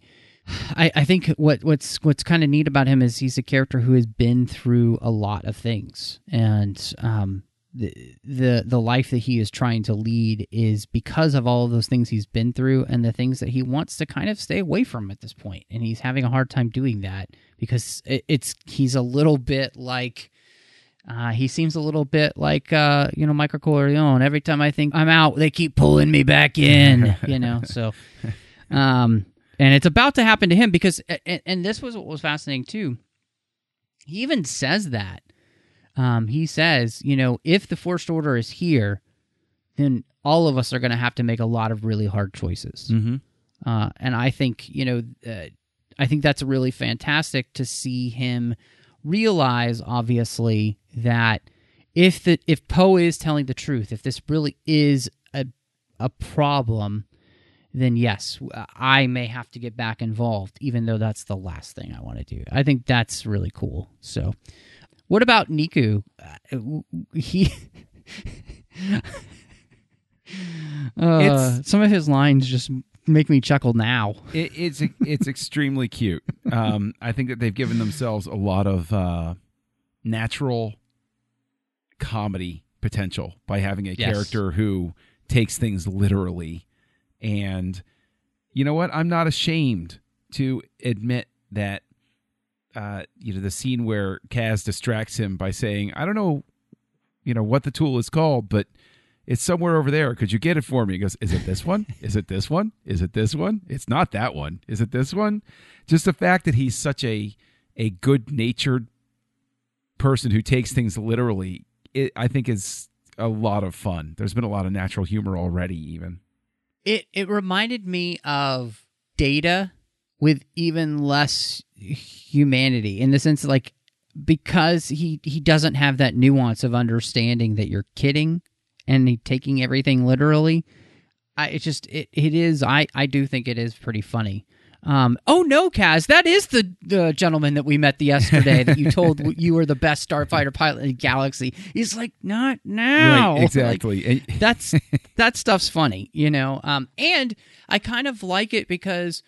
I, I think what what's what's kind of neat about him is he's a character who has been through a lot of things, and um, the the the life that he is trying to lead is because of all of those things he's been through and the things that he wants to kind of stay away from at this point, and he's having a hard time doing that because it, it's he's a little bit like. Uh, he seems a little bit like uh, you know Michael Corleone. Every time I think I'm out, they keep pulling me back in. You know, so um, and it's about to happen to him because and, and this was what was fascinating too. He even says that. Um, he says, you know, if the First Order is here, then all of us are going to have to make a lot of really hard choices. Mm-hmm. Uh, and I think you know, uh, I think that's really fantastic to see him realize, obviously, that if the if Poe is telling the truth, if this really is a a problem, then yes, I may have to get back involved, even though that's the last thing I want to do. I think that's really cool. So, what about Neeku? Uh, he. Uh, It's- some of his lines just make me chuckle now. It, it's it's extremely cute. Um, I think that they've given themselves a lot of uh, natural comedy potential by having a Yes. character who takes things literally. And you know what? I'm not ashamed to admit that. Uh, you know the scene where Kaz distracts him by saying, "I don't know, you know what the tool is called, but." It's somewhere over there. Could you get it for me? He goes, Is it this one? Is it this one? Is it this one? It's not that one. Is it this one? Just the fact that he's such a a good natured person who takes things literally, it, I think is a lot of fun. There's been a lot of natural humor already, even. It it reminded me of Data with even less humanity in the sense like because he he doesn't have that nuance of understanding that you're kidding and taking everything literally. I it just it, it is I I do think it is pretty funny. Um, oh no, Kaz, that is the the gentleman that we met the yesterday that you told you were the best starfighter pilot in the galaxy. He's like, not now. Right, exactly. Like, that's that stuff's funny, you know. Um, and I kind of like it because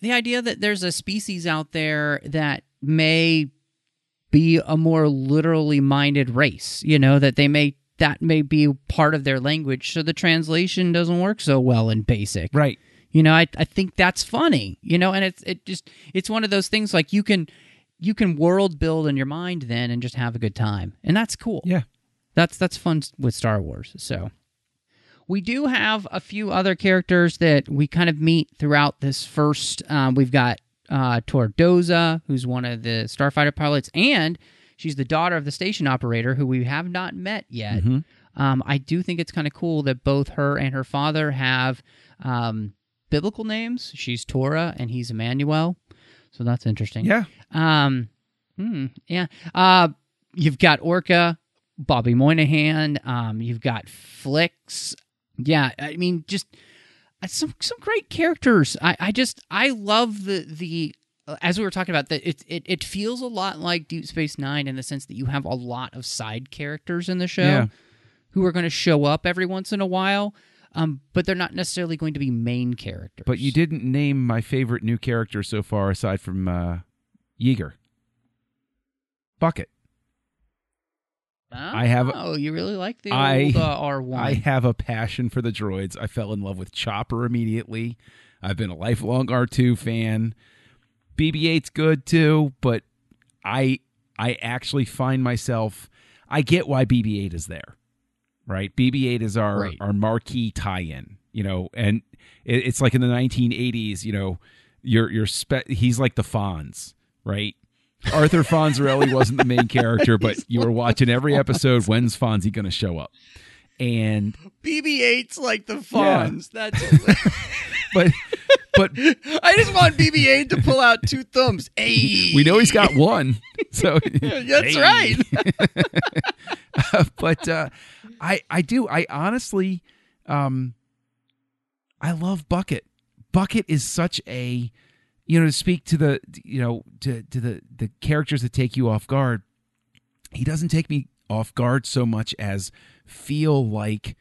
the idea that there's a species out there that may be a more literally minded race, you know, that they may that may be part of their language, so the translation doesn't work so well in basic. Right. You know, I I think that's funny. You know, and it's it just it's one of those things like you can you can world build in your mind then and just have a good time. And that's cool. Yeah. That's that's fun with Star Wars. So we do have a few other characters that we kind of meet throughout this first. Um, we've got uh, Torra Doza, who's one of the starfighter pilots, and she's the daughter of the station operator, who we have not met yet. Um, I do think it's kind of cool that both her and her father have um, biblical names. She's Torra, and he's Emmanuel. So that's interesting. Yeah. Um, hmm, yeah. Uh, you've got Orka, Bobby Moynihan. Um, you've got Flix. Yeah, I mean, just uh, some some great characters. I, I just I love the the uh, as we were talking about that it, it it feels a lot like Deep Space Nine in the sense that you have a lot of side characters in the show Yeah. who are going to show up every once in a while. Um, but they're not necessarily going to be main characters. But you didn't name my favorite new character so far, aside from uh, Yeager. Bucket. I have a- Oh, you really like the I- old uh, R one. I have a passion for the droids. I fell in love with Chopper immediately. I've been a lifelong R2 fan. BB-8's good too, but I I actually find myself I get why BB-8 is there. Right? BB-8 is our Right. our marquee tie-in, you know, and it, it's like in the 1980s, you know, you're you're spe- he's like the Fonz, right? Arthur Fonzarelli wasn't the main character, but you were watching every episode. When's Fonzie going to show up? And BB-8's like the Yeah. Fonz. That's. but but I just want BB-8 to pull out two thumbs. Hey, we know he's got one. So That's right. but uh, I I do I honestly um I love Bucket. Bucket is such a you know to speak to the you know to to the the characters that take you off guard. He doesn't take me off guard so much as feel like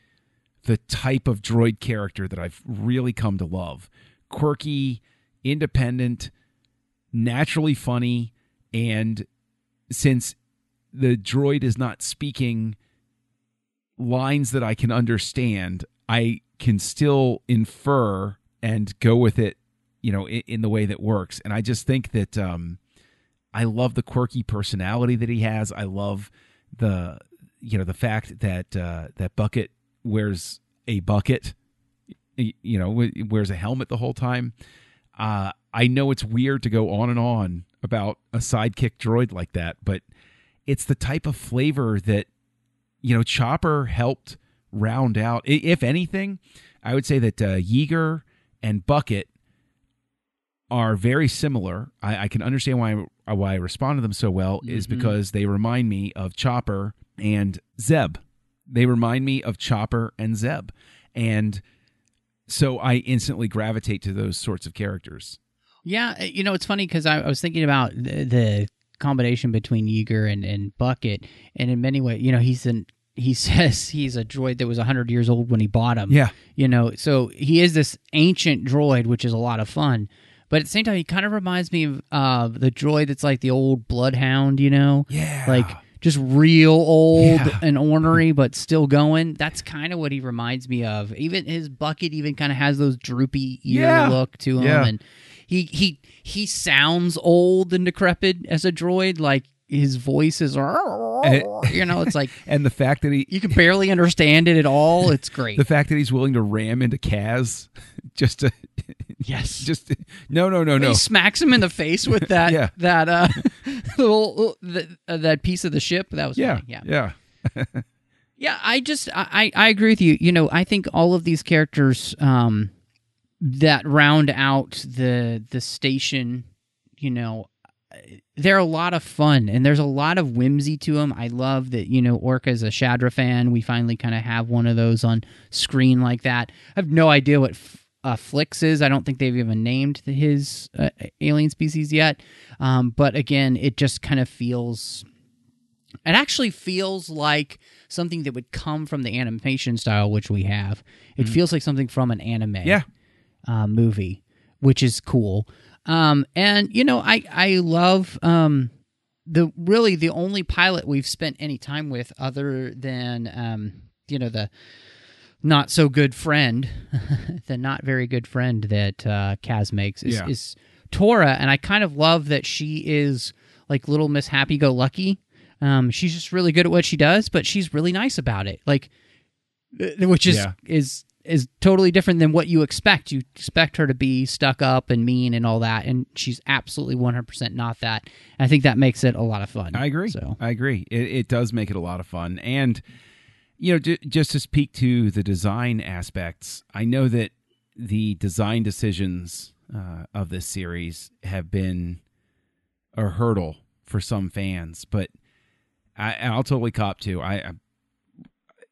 the type of droid character that I've really come to love. Quirky, independent, naturally funny, and since the droid is not speaking lines that I can understand, I can still infer and go with it, you know, in, in the way that works. And I just think that um, I love the quirky personality that he has. I love the you know the fact that uh, that Bucket wears a bucket, you know, wears a helmet the whole time. Uh, I know it's weird to go on and on about a sidekick droid like that, but it's the type of flavor that you know Chopper helped round out. If anything, I would say that uh, Yeager and Bucket are very similar. I, I, can understand why why I respond to them so well mm-hmm. is because they remind me of Chopper and Zeb. They remind me of Chopper and Zeb, and so I instantly gravitate to those sorts of characters. Yeah, uh, you know it's funny because I, I, was thinking about the, the combination between Yeager and, and Bucket, and in many ways, you know, he's an he says he's a droid that was 100 years old when he bought him. Yeah. You know, so he is this ancient droid, which is a lot of fun. But at the same time, he kind of reminds me of uh, the droid that's like the old Bloodhound, you know? Yeah. Like just real old yeah. and ornery, but still going. That's kind of what he reminds me of. Even his bucket even kind of has those droopy ear yeah. look to him, yeah. and he he he sounds old and decrepit as a droid. Like his voice is, you know, it's like, and the fact that he you can barely understand it at all. It's great. the fact that he's willing to ram into Kaz just to Yes. Just no, no, no, no. He smacks him in the face with that yeah. that uh little uh, that piece of the ship. That was yeah, funny. yeah, yeah. yeah, I just I I agree with you. You know, I think all of these characters um that round out the the station, you know, they're a lot of fun and there's a lot of whimsy to them. I love that, you know, Orka is a Chadra-Fan. We finally kind of have one of those on screen like that. I have no idea what uh, Flix is. I don't think they've even named his uh, alien species yet. Um, but again, it just kind of feels. It actually feels like something that would come from the animation style, which we have. It mm-hmm. feels like something from an anime yeah. Uh, movie, which is cool. Um, and you know, I I love um, the really the only pilot we've spent any time with, other than um, you know the not so good friend, the not very good friend that uh, Kaz makes is, yeah. is Torra, and I kind of love that she is like little Miss Happy Go Lucky. Um, she's just really good at what she does, but she's really nice about it. Like, uh, which is yeah. is is totally different than what you expect. You expect her to be stuck up and mean and all that, and she's absolutely one hundred percent not that. I think that makes it a lot of fun. I agree. So I agree. It, it does make it a lot of fun, and you know, j- just to speak to the design aspects, I know that the design decisions uh, of this series have been a hurdle for some fans, but I, will totally cop to. I, I,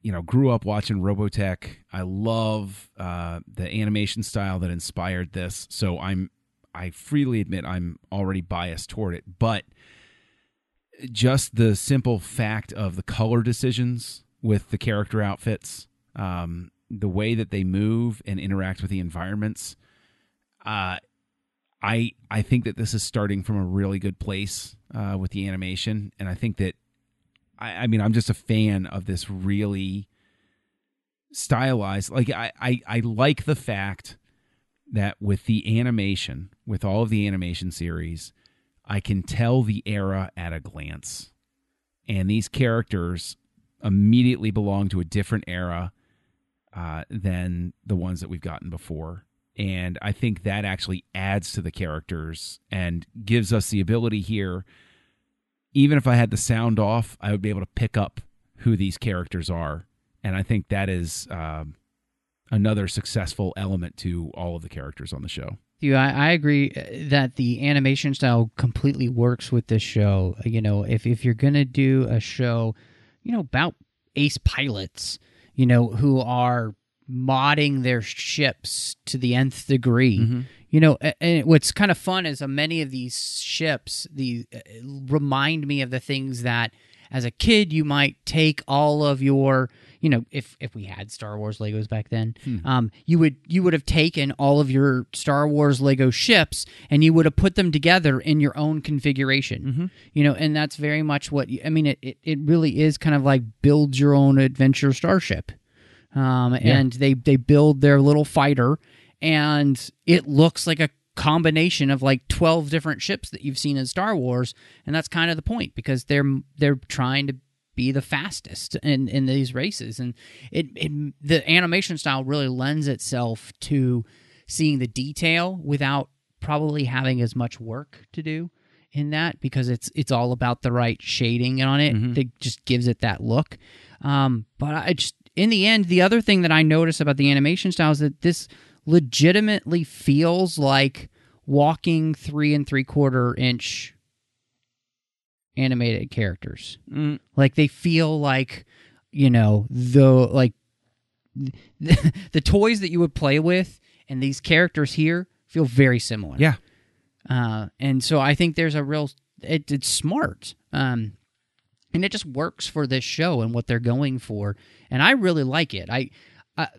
you know, grew up watching Robotech. I love uh, the animation style that inspired this, so I'm I freely admit I'm already biased toward it, but just the simple fact of the color decisions with the character outfits, um, the way that they move and interact with the environments. Uh, I I think that this is starting from a really good place uh, with the animation, and I think that I, I mean I'm just a fan of this really stylized. Like I, I I like the fact that with the animation, with all of the animation series, I can tell the era at a glance, and these characters immediately belong to a different era uh, than the ones that we've gotten before. And I think that actually adds to the characters and gives us the ability here. Even if I had the sound off, I would be able to pick up who these characters are. And I think that is um, another successful element to all of the characters on the show. You, I, I, agree uh, that the animation style completely works with this show. You know, if if you're gonna do a show you know, about ace pilots, you know, who are modding their ships to the nth degree. Mm-hmm. You know, and what's kind of fun is uh, many of these ships, the uh, remind me of the things that as a kid you might take all of your you know if if we had star wars legos back then um you would you would have taken all of your star wars lego ships and you would have put them together in your own configuration. You know and that's very much what you, i mean it, it it really is kind of like build your own adventure starship. Um and they they build their little fighter and it looks like a combination of like 12 different ships that you've seen in Star Wars and that's kind of the point because they're they're trying to be the fastest in in these races. And it, it the animation style really lends itself to seeing the detail without probably having as much work to do in that because it's it's all about the right shading on it that just gives it that look. Um but I just in the end the other thing that I notice about the animation style is that this legitimately feels like walking three and three quarter inch animated characters. Mm. Like they feel like, you know, the like the, the toys that you would play with and these characters here feel very similar. Yeah. Uh, and so I think there's a real it, it's smart. Um, and it just works for this show and what they're going for. And I really like it. I, I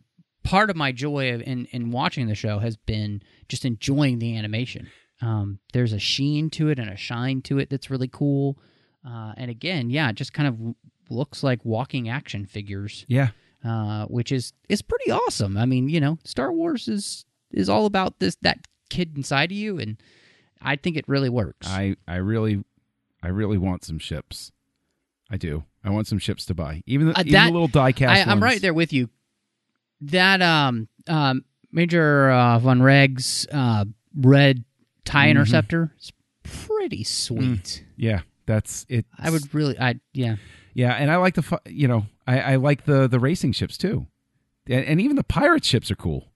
part of my joy of, in in watching the show has been just enjoying the animation. Um, there's a sheen to it and a shine to it that's really cool. Uh, and again, yeah, it just kind of looks like walking action figures, Yeah. uh, which is is pretty awesome. I mean, you know, Star Wars is is all about this that kid inside of you, and I think it really works. I I really I really want some ships. I do. I want some ships to buy. Even the, Uh, even that- the little die cast I, I'm right there with you. That um um Major uh, Vonreg's uh, red tie Mm-hmm. interceptor is pretty sweet. Yeah, that's it. I would really, I yeah. Yeah, and I like the you know I, I like the the racing ships too, and, and even the pirate ships are cool.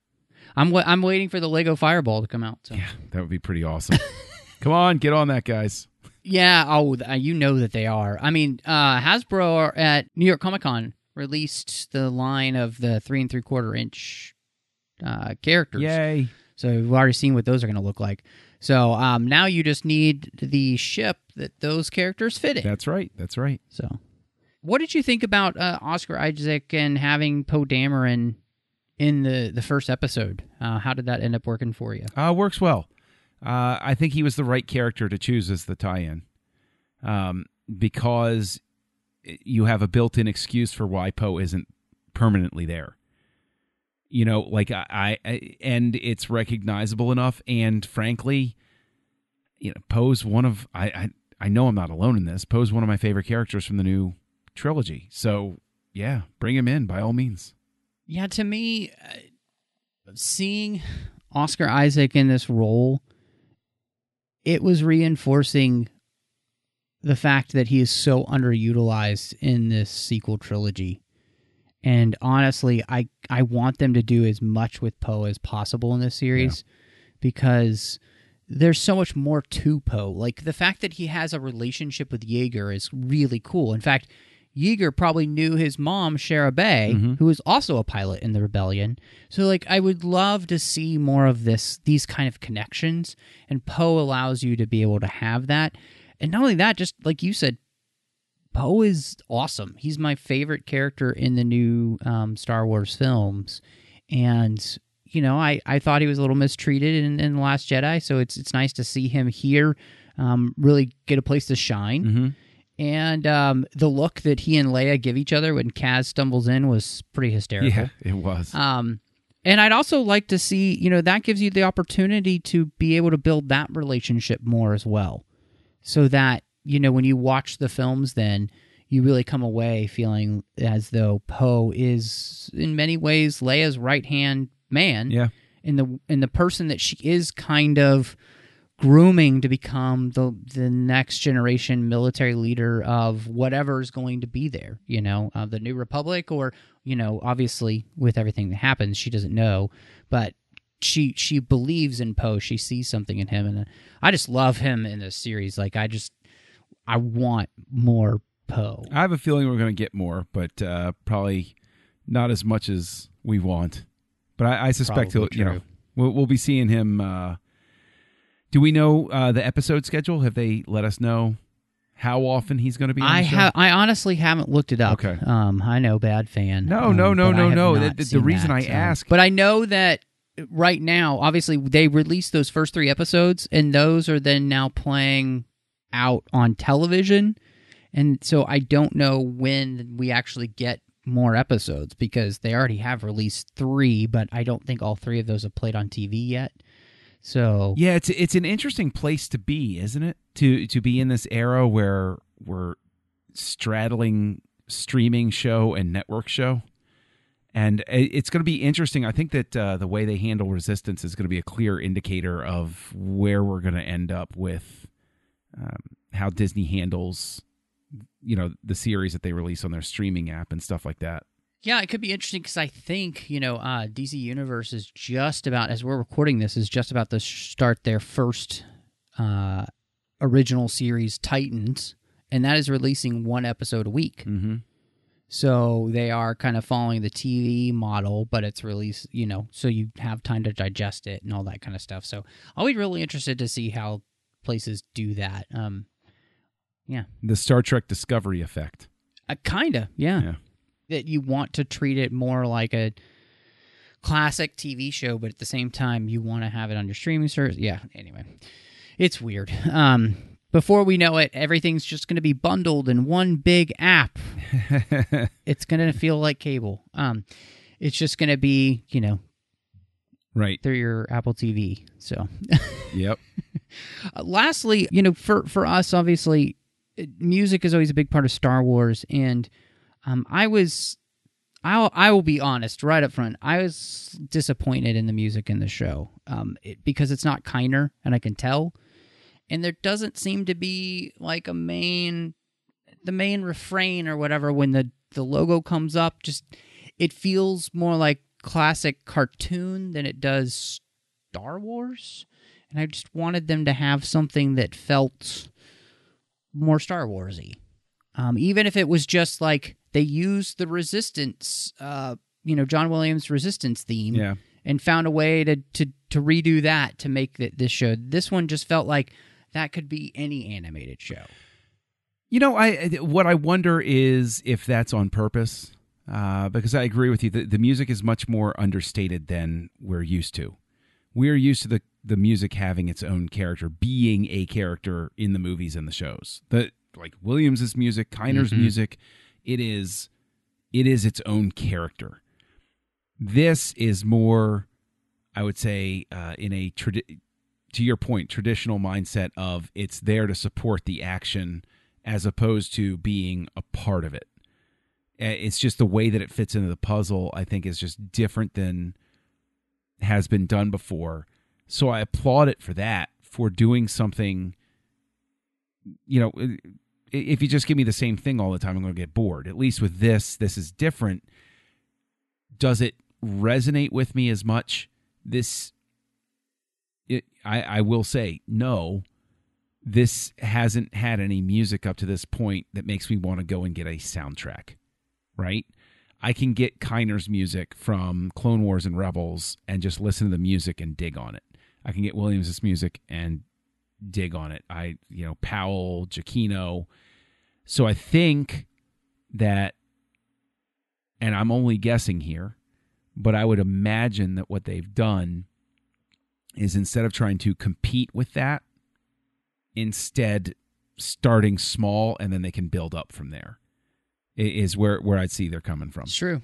I'm wa- I'm waiting for the Lego Fireball to come out. So. Yeah, that would be pretty awesome. Come on, get on that, guys. Yeah, oh, you know that they are. I mean, uh, Hasbro are at New York Comic Con released the line of the three and three quarter inch uh, characters. Yay! So we've already seen what those are going to look like. So um, now you just need the ship that those characters fit in. That's right. That's right. So, what did you think about uh, Oscar Isaac and having Poe Dameron in the the first episode? Uh, how did that end up working for you? Uh, works well. Uh, I think he was the right character to choose as the tie-in, um, because you have a built-in excuse for why Poe isn't permanently there. You know, like I, I, and it's recognizable enough. And frankly, you know, Poe's one of I, I, I know I'm not alone in this. Poe's one of my favorite characters from the new trilogy. So yeah, bring him in by all means. Yeah, to me, uh, seeing Oscar Isaac in this role, it was reinforcing the fact that he is so underutilized in this sequel trilogy. And honestly, I I want them to do as much with Poe as possible in this series because there's so much more to Poe. Like the fact that he has a relationship with Yeager is really cool. In fact, Yeager probably knew his mom, Shara Bay, mm-hmm. who was also a pilot in the rebellion. So like I would love to see more of this these kind of connections and Poe allows you to be able to have that. And not only that, just like you said, Poe is awesome. He's my favorite character in the new um, Star Wars films. And you know, I, I thought he was a little mistreated in, in the Last Jedi, so it's it's nice to see him here um, really get a place to shine. Mm-hmm. And um, the look that he and Leia give each other when Kaz stumbles in was pretty hysterical. Yeah, it was. Um, and I'd also like to see, you know, that gives you the opportunity to be able to build that relationship more as well. So that, you know, when you watch the films, then you really come away feeling as though Poe is, in many ways, Leia's right hand man. yeah. In the in the person that she is kind of grooming to become the the next generation military leader of whatever is going to be there you know uh, the new republic or you know obviously with everything that happens she doesn't know but she she believes in poe she sees something in him and uh, i just love him in this series like i just i want more poe I have a feeling we're going to get more, but uh, probably not as much as we want. But I, I suspect he'll, you know, we'll, we'll be seeing him. Uh, do we know uh, the episode schedule? Have they let us know how often he's going to be on I have. I honestly haven't looked it up. Okay. Um, I know, bad fan. No, um, no, no, no, no. The- the- the reason that, I um, ask- but I know that right now, obviously, they released those first three episodes, and those are then now playing out on television, and so I don't know when we actually get more episodes because they already have released three, but I don't think all three of those have played on TV yet. So Yeah, it's it's an interesting place to be, isn't it? To to be in this era where we're straddling streaming show and network show, and it's going to be interesting. I think that uh, the way they handle resistance is going to be a clear indicator of where we're going to end up with um, how Disney handles, you know, the series that they release on their streaming app and stuff like that. Yeah, it could be interesting because I think you know uh, DC Universe is just about as we're recording this is just about to start their first uh, original series Titans, and that is releasing one episode a week. Mm-hmm. So they are kind of following the TV model, but it's released, you know, so you have time to digest it and all that kind of stuff. So I'll be really interested to see how places do that. Um, yeah, The Star Trek Discovery effect. uh, kinda, yeah. Yeah. That you want to treat it more like a classic TV show, but at the same time you want to have it on your streaming service. Yeah. Anyway, it's weird. Um, before we know it, everything's just going to be bundled in one big app. it's going to feel like cable. Um, it's just going to be, you know, Right. through your Apple TV. So. Yep. Uh, lastly, you know, for for us, obviously, music is always a big part of Star Wars, and um, I was, I'll I will be honest right up front, I was disappointed in the music in the show, um, it, because it's not Kiner, and I can tell, and there doesn't seem to be like a main, the main refrain or whatever when the the logo comes up. Just it feels more like classic cartoon than it does Star Wars and I just wanted them to have something that felt more Star Warsy. Um, even if it was just like they used the Resistance, uh, you know, John Williams' Resistance theme, Yeah. and found a way to to to redo that to make th- this show. This one just felt like that could be any animated show. You know, I what I wonder is if that's on purpose, uh, because I agree with you. The, the music is much more understated than we're used to. We're used to the the music having its own character, being a character in the movies and the shows. The like Williams's music, Kiner's Mhm. music, it is it is its own character. This is more, I would say, uh, in a tradi- to your point, traditional mindset of it's there to support the action as opposed to being a part of it. It's just the way that it fits into the puzzle, I think, is just different than has been done before. So I applaud it for that, for doing something. You know, if you just give me the same thing all the time, I'm going to get bored. At least with this, this is different. Does it resonate with me as much? This, it, I, I will say, no this hasn't had any music up to this point that makes me want to go and get a soundtrack, right? I can get Kiner's music from Clone Wars and Rebels and just listen to the music and dig on it. I can get Williams's music and dig on it. I, you know, Powell, Giacchino. So I think that, and I'm only guessing here, but I would imagine that what they've done is instead of trying to compete with that, instead starting small and then they can build up from there is where where I'd see they're coming from. It's true.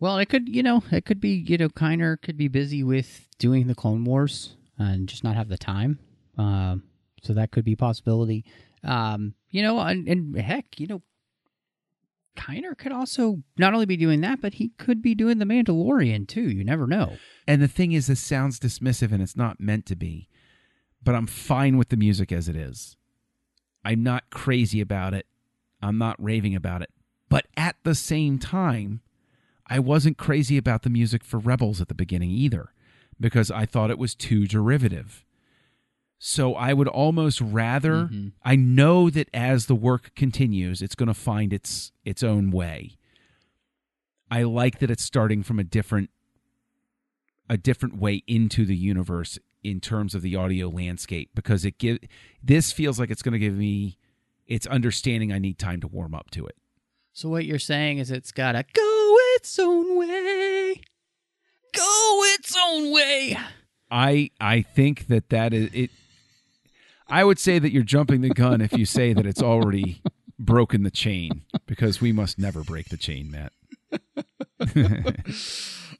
Well, it could, you know, it could be, you know, Kiner could be busy with doing the Clone Wars and just not have the time. Um, so that could be possibility. Um, you know, and, and heck, you know, Kiner could also not only be doing that, but he could be doing the Mandalorian too. You never know. And the thing is this sounds dismissive and it's not meant to be. But I'm fine with the music as it is. I'm not crazy about it. I'm not raving about it. But at the same time, I wasn't crazy about the music for Rebels at the beginning either because I thought it was too derivative. So I would almost rather mm-hmm. I know that as the work continues it's going to find its its own way. I like that it's starting from a different a different way into the universe in terms of the audio landscape because it give this feels like it's going to give me It's understanding I need time to warm up to it. So what you're saying is it's gotta go its own way, go its own way. I I think that that is it. I would say that you're jumping the gun if you say that it's already broken the chain because we must never break the chain, Matt.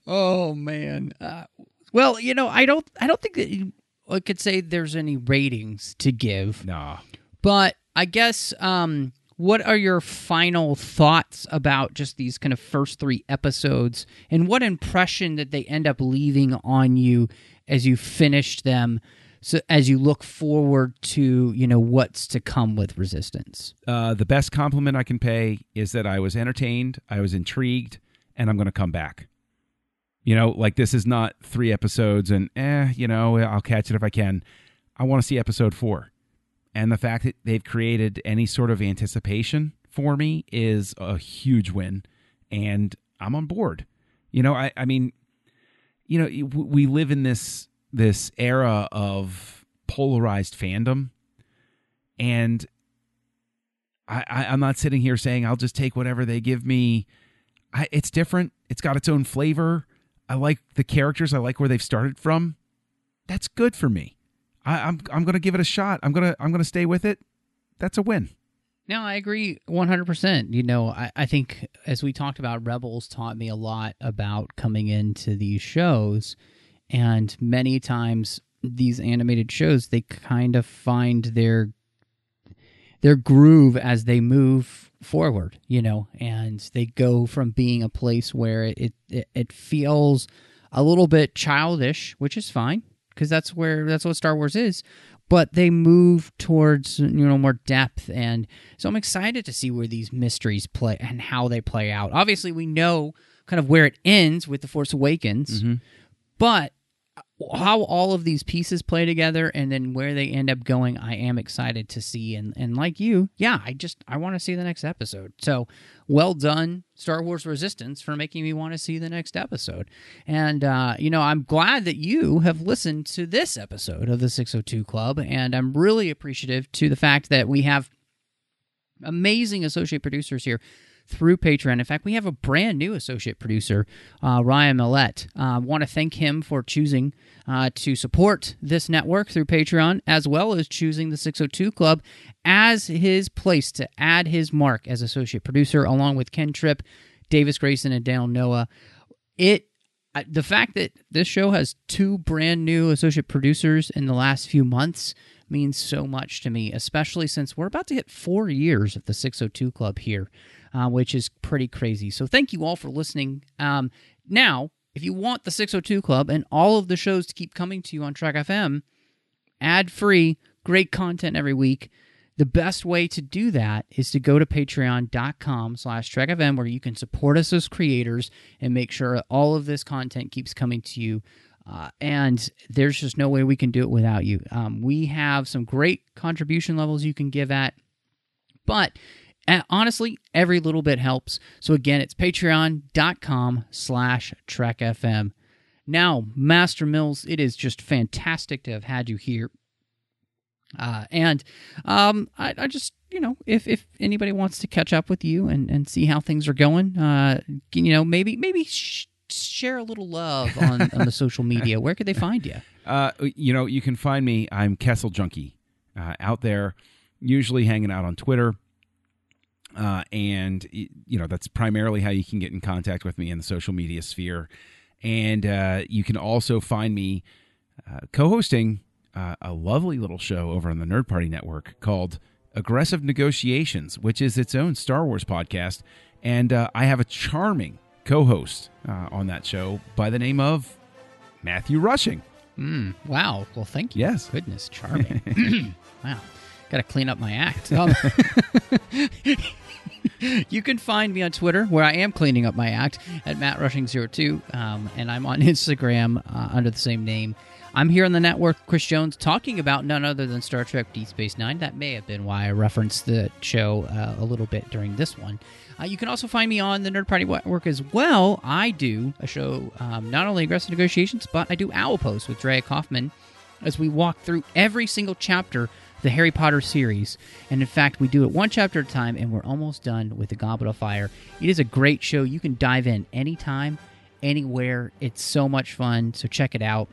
Oh man. Uh, well, you know, I don't. I don't think that you, I could say there's any ratings to give. Nah. But I guess um, what are your final thoughts about just these kind of first three episodes, and what impression did they end up leaving on you as you finished them? So as you look forward to you know what's to come with Resistance. Uh, the best compliment I can pay is that I was entertained, I was intrigued, and I'm going to come back. You know, like this is not three episodes and eh, you know, I'll catch it if I can. I want to see episode four. And the fact that they've created any sort of anticipation for me is a huge win. And I'm on board. You know, I, I mean, you know, we live in this this era of polarized fandom. And I, I I'm not sitting here saying I'll just take whatever they give me. I, it's different. It's got its own flavor. I like the characters. I like where they've started from. That's good for me. I, I'm I'm gonna give it a shot. I'm gonna I'm gonna stay with it. That's a win. No, I agree 100%. You know, I, I think as we talked about, Rebels taught me a lot about coming into these shows. And many times, these animated shows, they kind of find their their groove as they move forward, you know, and they go from being a place where it it, it feels a little bit childish, which is fine because that's where that's what Star Wars is. But they move towards you know more depth, and so I'm excited to see where these mysteries play and how they play out. Obviously, we know kind of where it ends with the Force Awakens, mm-hmm. but how all of these pieces play together and then where they end up going i am excited to see. And and like you yeah i just i want to see the next episode. So well done star wars resistance for making me want to see the next episode. And uh you know i'm glad that you have listened to this episode of the 602 club. And i'm really appreciative to the fact that we have amazing associate producers here through Patreon. In fact, we have a brand new associate producer, uh, Ryan Maillet. I uh, want to thank him for choosing uh, to support this network through Patreon, as well as choosing the 602 Club as his place to add his mark as associate producer, along with Ken Tripp, Davis Grayson, and Dale Noa. It the fact that this show has two brand new associate producers in the last few months means so much to me, especially since we're about to hit four years of the 602 Club here, uh, which is pretty crazy. So thank you all for listening. Um, now, if you want the 602 Club and all of the shows to keep coming to you on Trek FM, ad free, great content every week. The best way to do that is to go to patreon.com slash trekfm where you can support us as creators and make sure all of this content keeps coming to you. Uh, and there's just no way we can do it without you. Um, we have some great contribution levels you can give at, but uh, honestly, every little bit helps. So again, it's patreon.com slash trekfm. Now, Master Mills, it is just fantastic to have had you here. Uh, and um, I, I just, you know, if, if anybody wants to catch up with you and, and see how things are going, uh, you know, maybe maybe sh- share a little love on, on the social media. Where could they find you? Uh, you know, you can find me. I'm Kessel Junkie uh, out there, usually hanging out on Twitter. Uh, and you know that's primarily how you can get in contact with me in the social media sphere. And uh, you can also find me uh, co-hosting uh, a lovely little show over on the Nerd Party Network called Aggressive Negotiations, which is its own Star Wars podcast. And uh, I have a charming co-host uh, on that show by the name of Matthew Rushing. Mm, wow. Well, thank you. Yes. Goodness, charming. wow. Got to clean up my act. Um, you can find me on Twitter, where I am cleaning up my act, at MattRushing02, um, and I'm on Instagram uh, under the same name. I'm here on the network, Chris Jones, talking about none other than Star Trek Deep Space Nine. That may have been why I referenced the show uh, a little bit during this one. Uh, you can also find me on the Nerd Party Network as well. I do a show, um, not only Aggressive Negotiations, but I do Owl Post with Drea Kaufman as we walk through every single chapter the Harry Potter series. And in fact, we do it one chapter at a time, and we're almost done with the Goblet of Fire. It is a great show. You can dive in anytime, anywhere. It's so much fun. So check it out.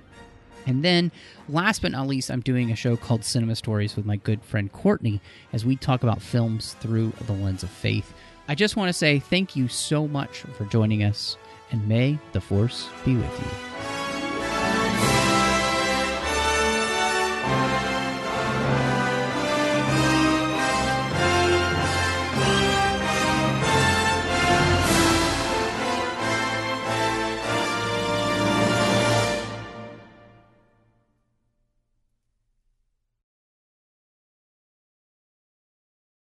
And then, last but not least, I'm doing a show called Cinema Stories with my good friend Courtney as we talk about films through the lens of faith. I just want to say thank you so much for joining us, and may the Force be with you.